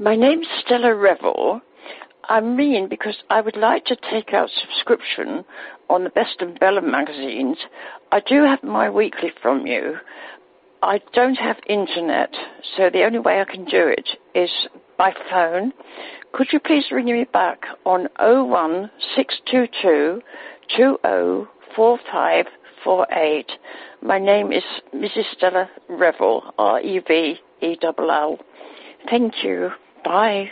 My name's Stella Revell. I'm ringing because I would like to take out subscription on the Best of Bella magazines. I do have my weekly from you. I don't have internet, so the only way I can do it is by phone. Could you please ring me back on 01622 204548? My name is Mrs. Stella Revell, R-E-V-E-L-L. Thank you. Bye.